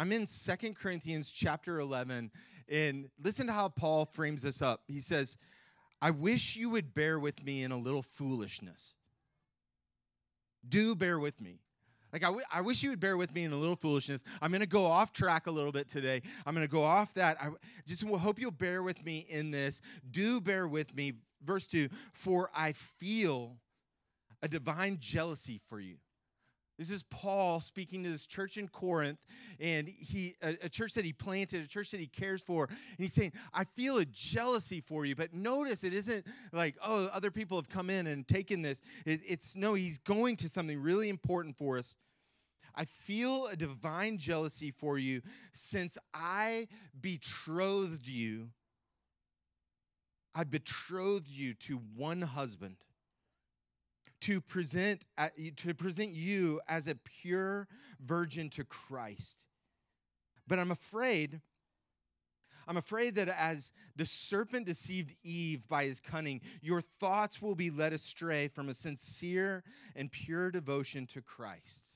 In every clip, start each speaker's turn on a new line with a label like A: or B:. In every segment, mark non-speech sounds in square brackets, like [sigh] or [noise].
A: I'm in Second Corinthians chapter 11, and listen to how Paul frames this up. He says, I wish you would bear with me in a little foolishness. Do bear with me. Like, I, w- I wish you would bear with me in a little foolishness. I'm going to go off track a little bit today. I'm going to go off that. I just hope you'll bear with me in this. Do bear with me. Verse 2 For I feel a divine jealousy for you. This is Paul speaking to this church in Corinth, and he a, a, church that he planted, a church that he cares for, and he's saying, "I feel a jealousy for you." But notice it isn't like, "Oh, other people have come in and taken this." It, it's no, he's going to something really important for us. I feel a divine jealousy for you since I betrothed you. I betrothed you to one husband to present uh, to present you as a pure virgin to Christ. But I'm afraid I'm afraid that as the serpent deceived Eve by his cunning, your thoughts will be led astray from a sincere and pure devotion to Christ.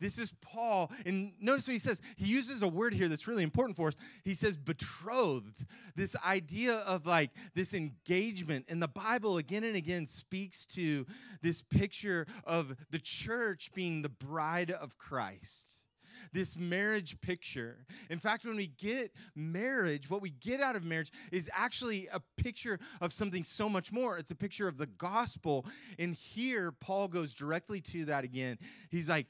A: This is Paul. And notice what he says. He uses a word here that's really important for us. He says betrothed. This idea of like this engagement. And the Bible again and again speaks to this picture of the church being the bride of Christ this marriage picture. In fact, when we get marriage, what we get out of marriage is actually a picture of something so much more. It's a picture of the gospel. And here, Paul goes directly to that again. He's like,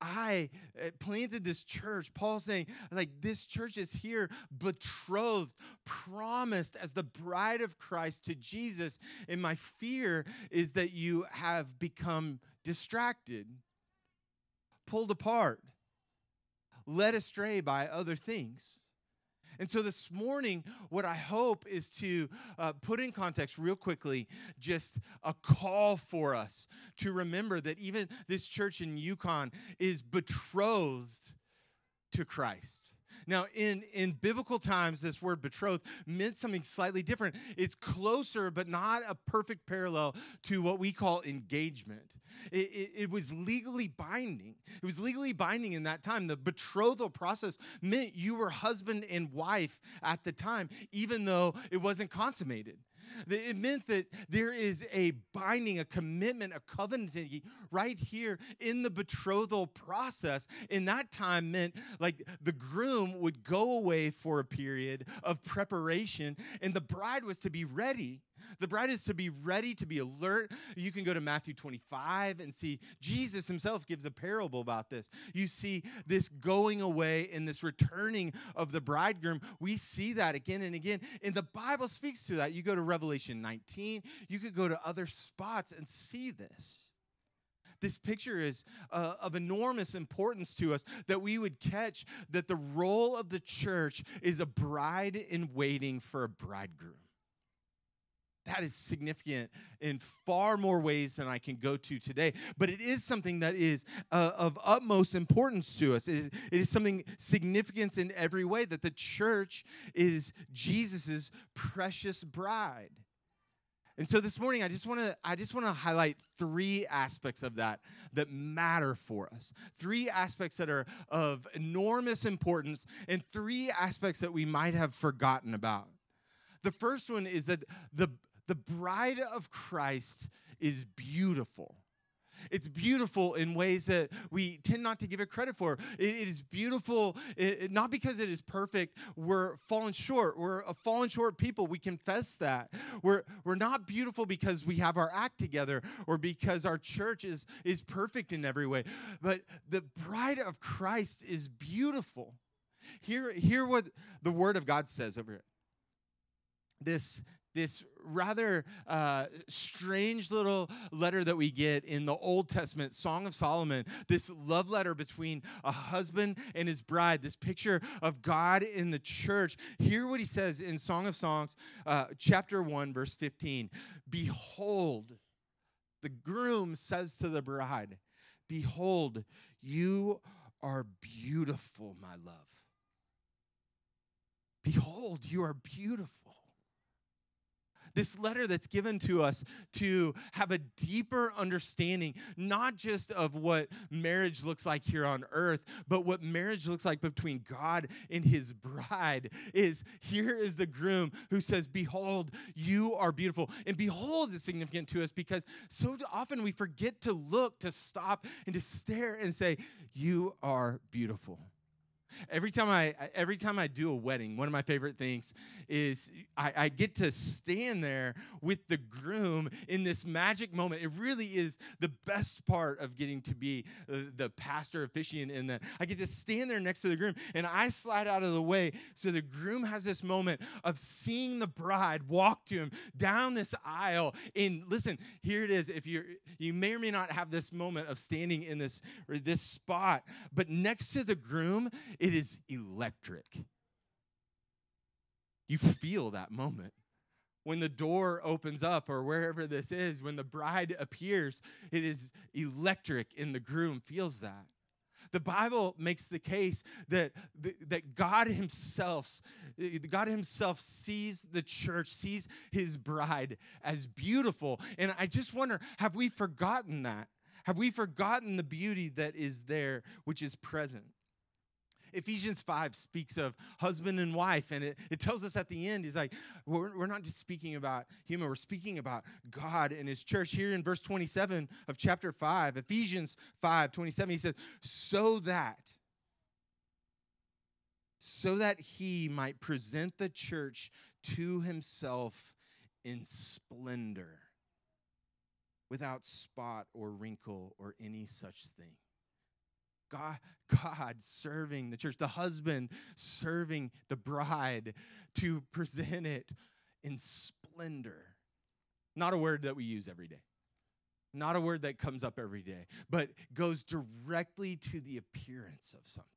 A: I uh, planted this church. Paul's saying, like, this church is here, betrothed, promised as the bride of Christ to Jesus. And my fear is that you have become distracted, pulled apart led astray by other things. And so this morning, what I hope is to uh, put in context, real quickly, just a call for us to remember that even this church in Yukon is betrothed to Christ. Now, in, in biblical times, this word betrothed meant something slightly different. It's closer, but not a perfect parallel to what we call engagement. It, it, it, was legally binding. It was legally binding in that time. The betrothal process meant you were husband and wife at the time, even though it wasn't consummated. It meant that there is a binding, a commitment, a covenant right here in the betrothal process. In that time meant like the groom would go away for a period of preparation and the bride was to be ready. The bride is to be ready, to be alert. You can go to Matthew 25 and see Jesus himself gives a parable about this. You see this going away and this returning of the bridegroom. We see that again and again. And the Bible speaks to that. You go to Revelation 19, you could go to other spots and see this. This picture is uh, of enormous importance to us that we would catch that the role of the church is a bride in waiting for a bridegroom. That is significant in far more ways than I can go to today. But it is something that is uh, of utmost importance to us. It is, it is something significant in every way that the church is Jesus's precious bride. And so this morning I just want to I just want to highlight three aspects of that that matter for us. Three aspects that are of enormous importance and three aspects that we might have forgotten about. The first one is that the the bride of Christ is beautiful. It's beautiful in ways that we tend not to give it credit for. it is beautiful, it, not because it is perfect. We're fallen short. We're a fallen short people. We confess that. We're, we're not beautiful because we have our act together or because our church is, is perfect in every way. But the bride of Christ is beautiful. Hear, hear what the word of God says over here. This this rather uh, strange little letter that we get in the Old Testament, Song of Solomon, this love letter between a husband and his bride, this picture of God in the church. Hear what he says in Song of Songs, uh, chapter 1, verse 15 Behold, the groom says to the bride, Behold, you are beautiful, my love. Behold, you are beautiful. This letter that's given to us to have a deeper understanding, not just of what marriage looks like here on earth, but what marriage looks like between God and his bride. Is here is the groom who says, Behold, you are beautiful. And behold is significant to us because so often we forget to look, to stop, and to stare and say, You are beautiful. Every time I every time I do a wedding, one of my favorite things is I, I, get to stand there with the groom in this magic moment. It really is the best part of getting to be the, the pastor officiant in that I get to stand there next to the groom and I slide out of the way so the groom has this moment of seeing the bride walk to him down this aisle. And listen, here it is. If you're you may or may not have this moment of standing in this or this spot, but next to the groom it is electric. You feel that moment. When the door opens up, or wherever this is, when the bride appears, it is electric, and the groom feels that. The Bible makes the case that, that God Himself, God Himself sees the church, sees His bride as beautiful. And I just wonder, have we forgotten that? Have we forgotten the beauty that is there, which is present? Ephesians 5 speaks of husband and wife, and it, it tells us at the end, he's like, we're, we're not just speaking about human, we're speaking about God and his church. Here in verse 27 of chapter 5, Ephesians 5 27, he says, So that, so that he might present the church to himself in splendor, without spot or wrinkle or any such thing. God, [laughs] God serving the church, the husband serving the bride to present it in splendor. Not a word that we use every day, not a word that comes up every day, but goes directly to the appearance of something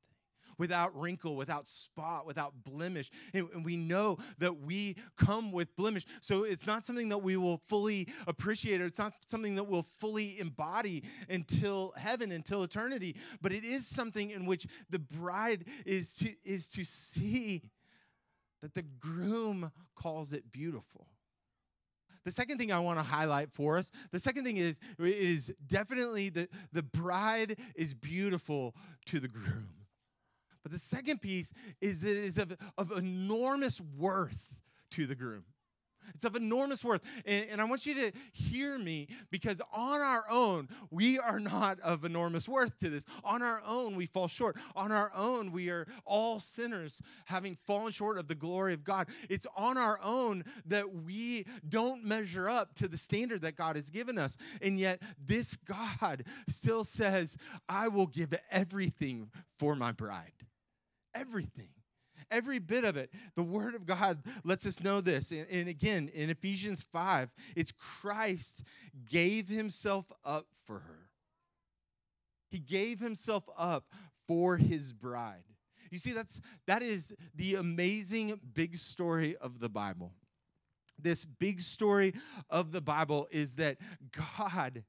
A: without wrinkle, without spot, without blemish. And, we know that we come with blemish. So it's not something that we will fully appreciate, or it's not something that we'll fully embody until heaven, until eternity. But it is something in which the bride is to, is to see that the groom calls it beautiful. The second thing I want to highlight for us, the second thing is, is definitely the, the bride is beautiful to the groom. But the second piece is that it is of, of enormous worth to the groom. It's of enormous worth. And, and, I want you to hear me because on our own, we are not of enormous worth to this. On our own, we fall short. On our own, we are all sinners having fallen short of the glory of God. It's on our own that we don't measure up to the standard that God has given us. And yet, this God still says, I will give everything for my bride. Everything. Every bit of it. The Word of God lets us know this. And, and again, in Ephesians 5, it's Christ gave himself up for her. He gave himself up for his bride. You see, that's that is the amazing big story of the Bible. This big story of the Bible is that God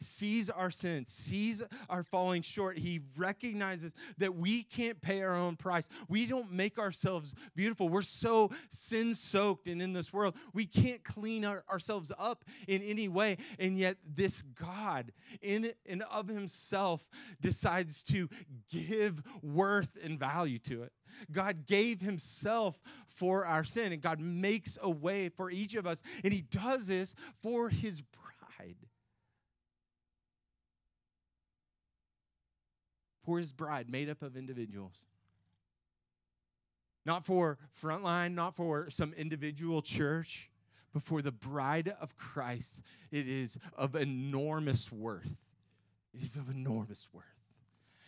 A: sees our sin, sees our falling short. He recognizes that we can't pay our own price. We don't make ourselves beautiful. We're so sin soaked and in this world, we can't clean our, ourselves up in any way. And yet, this God, in and of himself, decides to give worth and value to it. God gave himself for our sin, and God makes a way for each of us, and he does this for his. For his bride, made up of individuals. Not for frontline, not for some individual church, but for the bride of Christ. It is of enormous worth. It is of enormous worth.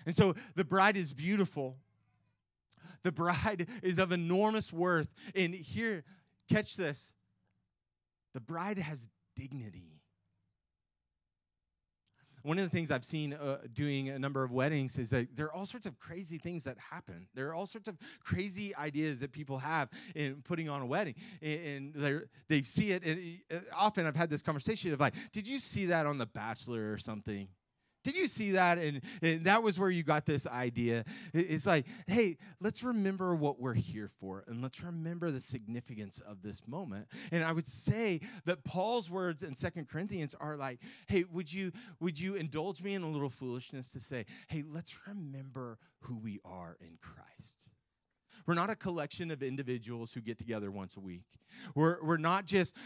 A: And so the bride is beautiful. The bride [laughs] is of enormous worth. And here, catch this the bride has dignity one of the things I've seen uh, doing a number of weddings is that there are all sorts of crazy things that happen. There are all sorts of crazy ideas that people have in putting on a wedding, and they see it. And uh, often I've had this conversation of like, "Did you see that on The Bachelor or something?" Did you see that? And, and, that was where you got this idea. It's like, hey, let's remember what we're here for and let's remember the significance of this moment. And I would say that Paul's words in Second Corinthians are like, hey, would you would you indulge me in a little foolishness to say, hey, let's remember who we are in Christ. We're not a collection of individuals who get together once a week. We're, we're not just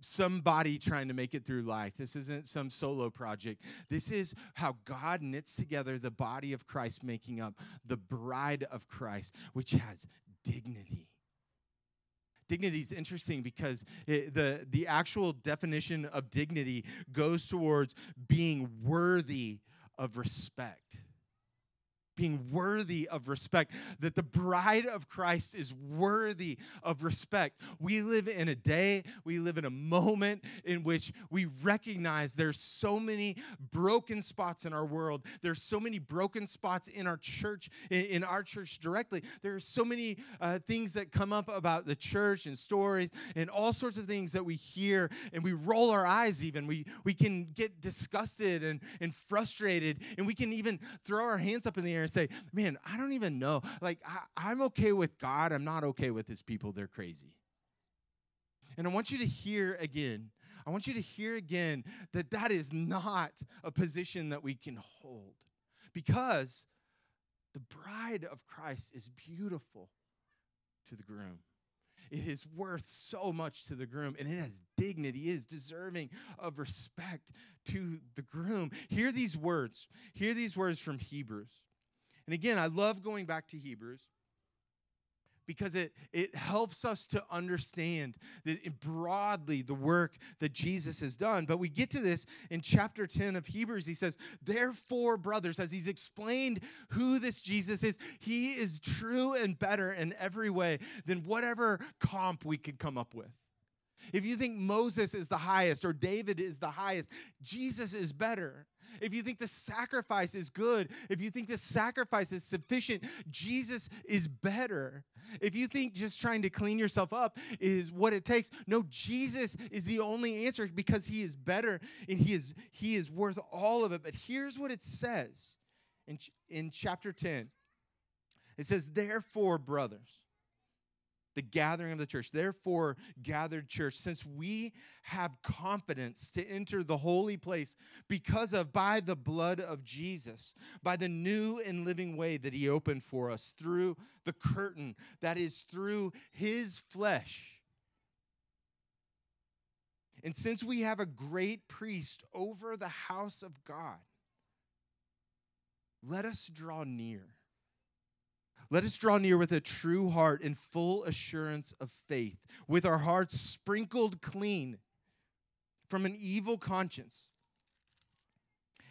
A: somebody trying to make it through life. This isn't some solo project. This is how God knits together the body of Christ, making up the bride of Christ, which has dignity. Dignity is interesting because it, the, the actual definition of dignity goes towards being worthy of respect being worthy of respect, that the bride of Christ is worthy of respect. We live in a day, we live in a moment in which we recognize there's so many broken spots in our world. There's so many broken spots in our church, in our church directly. There are so many uh, things that come up about the church and stories and all sorts of things that we hear and we roll our eyes even. We, we can get disgusted and, and frustrated and we can even throw our hands up in the air and say, man, I don't even know. Like, I, I'm okay with God. I'm not okay with his people. They're crazy. And I want you to hear again, I want you to hear again that that is not a position that we can hold because the bride of Christ is beautiful to the groom. It is worth so much to the groom and it has dignity, it is deserving of respect to the groom. Hear these words. Hear these words from Hebrews. And again, I love going back to Hebrews because it, it helps us to understand the, broadly the work that Jesus has done. But we get to this in chapter 10 of Hebrews. He says, Therefore, brothers, as he's explained who this Jesus is, he is true and better in every way than whatever comp we could come up with. If you think Moses is the highest or David is the highest, Jesus is better. If you think the sacrifice is good, if you think the sacrifice is sufficient, Jesus is better. If you think just trying to clean yourself up is what it takes, no, Jesus is the only answer because he is better and he is he is worth all of it. But here's what it says in, in chapter 10. It says, Therefore, brothers, the gathering of the church. Therefore, gathered church, since we have confidence to enter the holy place because of by the blood of Jesus, by the new and living way that he opened for us through the curtain, that is through his flesh. And since we have a great priest over the house of God, let us draw near let us draw near with a true heart in full assurance of faith, with our hearts sprinkled clean from an evil conscience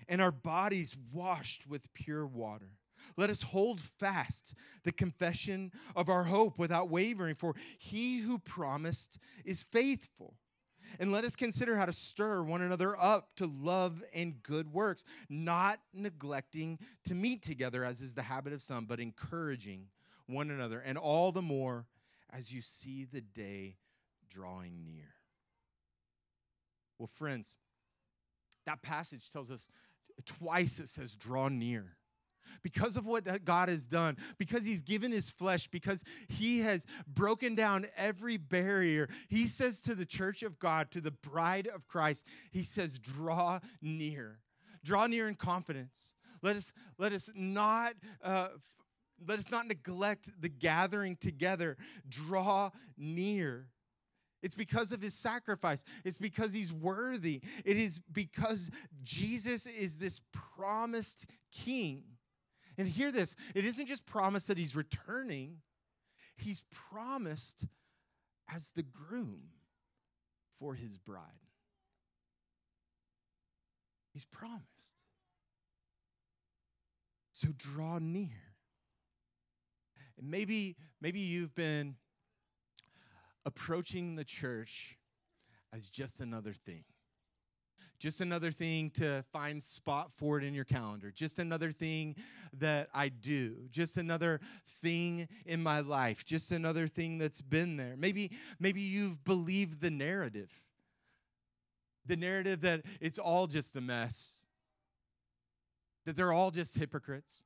A: and our bodies washed with pure water. Let us hold fast the confession of our hope without wavering, for he who promised is faithful. And let us consider how to stir one another up to love and good works, not neglecting to meet together, as is the habit of some, but encouraging one another, and all the more as you see the day drawing near. Well, friends, that passage tells us twice it says, draw near because of what God has done, because He's given His flesh, because He has broken down every barrier. He says to the church of God, to the bride of Christ, He says, draw near. Draw near in confidence. Let us, let us not. Uh, let us not neglect the gathering together. Draw near. It's because of his sacrifice. It's because he's worthy. It is because Jesus is this promised king. And hear this it isn't just promised that he's returning, he's promised as the groom for his bride. He's promised. So draw near. And maybe, maybe you've been approaching the church as just another thing. Just another thing to find spot for it in your calendar. Just another thing that I do. Just another thing in my life. Just another thing that's been there. Maybe maybe you've believed the narrative. The narrative that it's all just a mess. that they're all just hypocrites.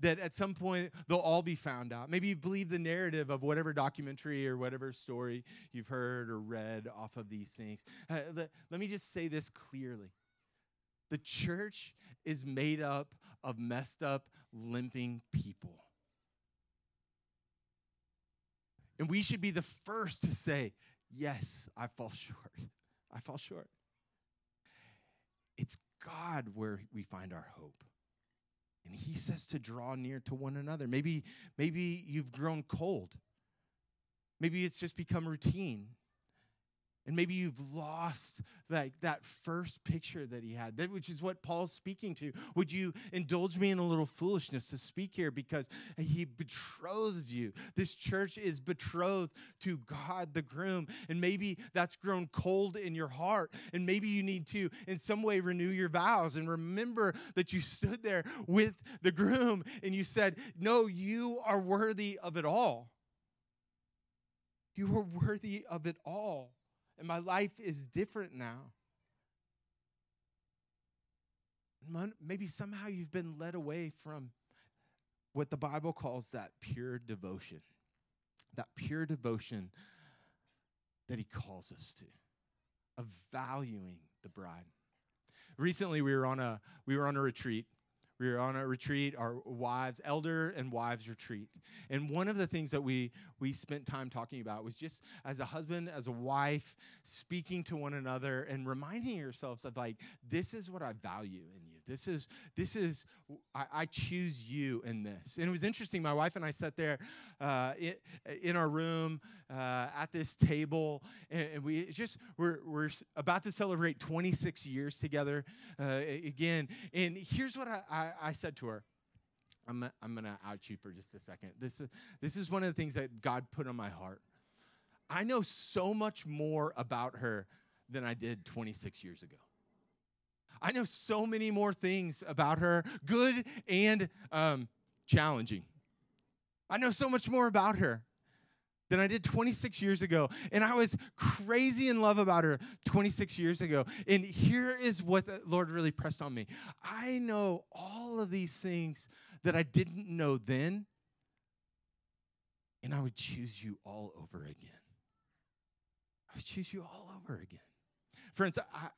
A: That at some point they'll all be found out. Maybe you believe the narrative of whatever documentary or whatever story you've heard or read off of these things. Uh, let, let me just say this clearly the church is made up of messed up, limping people. And we should be the first to say, Yes, I fall short. I fall short. It's God where we find our hope. And he says to draw near to one another. Maybe maybe you've grown cold. Maybe it's just become routine. And maybe you've lost like that first picture that he had, that, which is what Paul's speaking to. Would you indulge me in a little foolishness to speak here because he betrothed you? This church is betrothed to God the groom. And maybe that's grown cold in your heart. And maybe you need to, in some way, renew your vows and remember that you stood there with the groom and you said, No, you are worthy of it all. You are worthy of it all and my life is different now. Maybe somehow you've been led away from what the Bible calls that pure devotion, that pure devotion that He calls us to, of valuing the bride. Recently, we were on a we were on a retreat, we were on a retreat, our wives, elder and wives retreat. And one of the things that we we spent time talking about was just as a husband, as a wife, speaking to one another and reminding yourselves of like, this is what I value in you. This is this is I, I choose you in this. And it was interesting. My wife and I sat there uh, in, in our room uh, at this table, and, and, we just we're we're about to celebrate 26 years together uh, again. And here's what I, I, I said to her. I'm, I'm going to out you for just a second. This is, this is one of the things that God put on my heart. I know so much more about her than I did 26 years ago. I know so many more things about her, good and um, challenging. I know so much more about her than I did 26 years ago. And I was crazy in love about her 26 years ago. And here is what the Lord really pressed on me I know all of these things that I didn't know then, and I would choose you all over again. I would choose you all over again. Friends, I,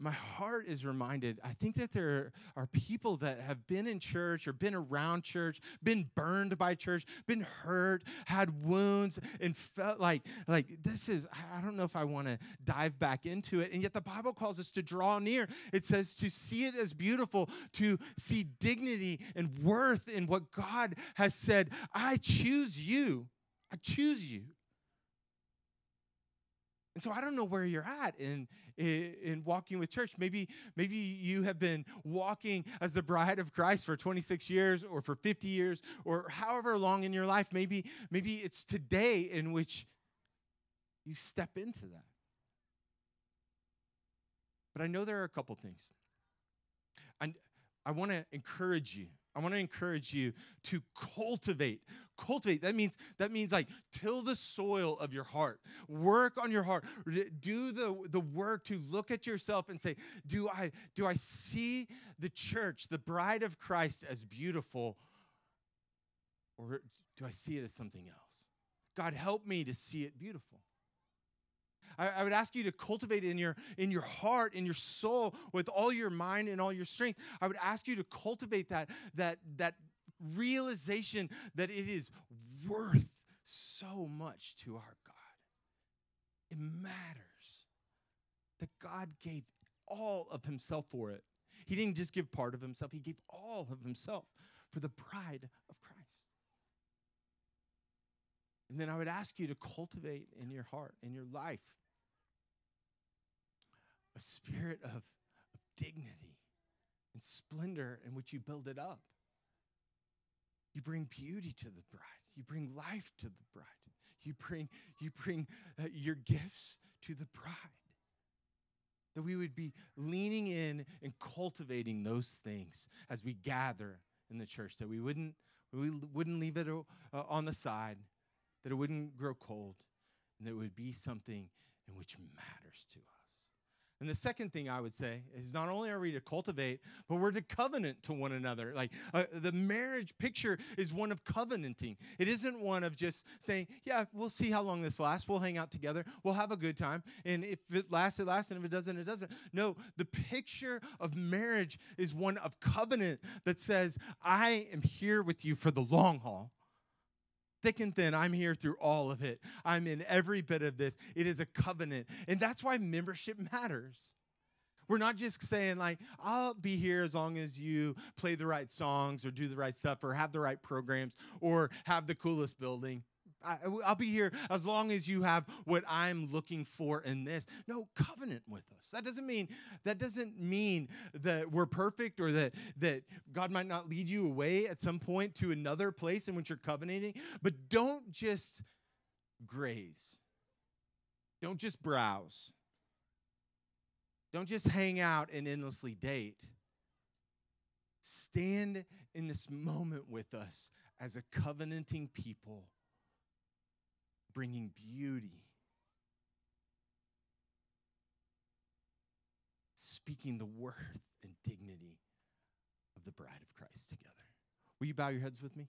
A: my heart is reminded i think that there are people that have been in church or been around church been burned by church been hurt had wounds and felt like like this is i don't know if i want to dive back into it. And yet the bible calls us to draw near. It says to see it as beautiful to see dignity and worth in what god has said. I choose you. I choose you and so I don't know where you're at in, in, in, walking with church. Maybe, maybe you have been walking as the bride of Christ for 26 years or for 50 years or however long in your life. Maybe, maybe it's today in which you step into that. But I know there are a couple things. And I want to encourage you I want to encourage you to cultivate. Cultivate. That means that means like till the soil of your heart. Work on your heart. Do the, the work to look at yourself and say, do I do I see the church, the bride of Christ as beautiful or do I see it as something else? God help me to see it beautiful. I, would ask you to cultivate in your in your heart, in your soul, with all your mind and all your strength. I would ask you to cultivate that that that realization that it is worth so much to our God. It matters that God gave all of himself for it. He didn't just give part of himself, he gave all of himself for the bride of Christ. And then I would ask you to cultivate in your heart, in your life, a spirit of, of dignity and splendor in which you build it up. You bring beauty to the bride. You bring life to the bride. You bring, you bring uh, your gifts to the bride. That we would be leaning in and cultivating those things as we gather in the church. That we wouldn't, we wouldn't leave it uh, on the side. That it wouldn't grow cold. And that it would be something in which matters to us. And the second thing I would say is not only are we to cultivate, but we're to covenant to one another. Like uh, the marriage picture is one of covenanting. It isn't one of just saying, yeah, we'll see how long this lasts. We'll hang out together. We'll have a good time. And if it lasts, it lasts. And if it doesn't, it doesn't. No, the picture of marriage is one of covenant that says, I am here with you for the long haul thick and thin. I'm here through all of it. I'm in every bit of this. It is a covenant. And that's why membership matters. We're not just saying, like, I'll be here as long as you play the right songs or do the right stuff or have the right programs or have the coolest building. I, will be here as long as you have what I'm looking for in this. No, covenant with us. That doesn't mean that doesn't mean that we're perfect or that that God might not lead you away at some point to another place in which you're covenanting. But don't just graze. Don't just browse. Don't just hang out and endlessly date. Stand in this moment with us as a covenanting people bringing beauty, speaking the worth and dignity of the bride of Christ together. Will you bow your heads with me?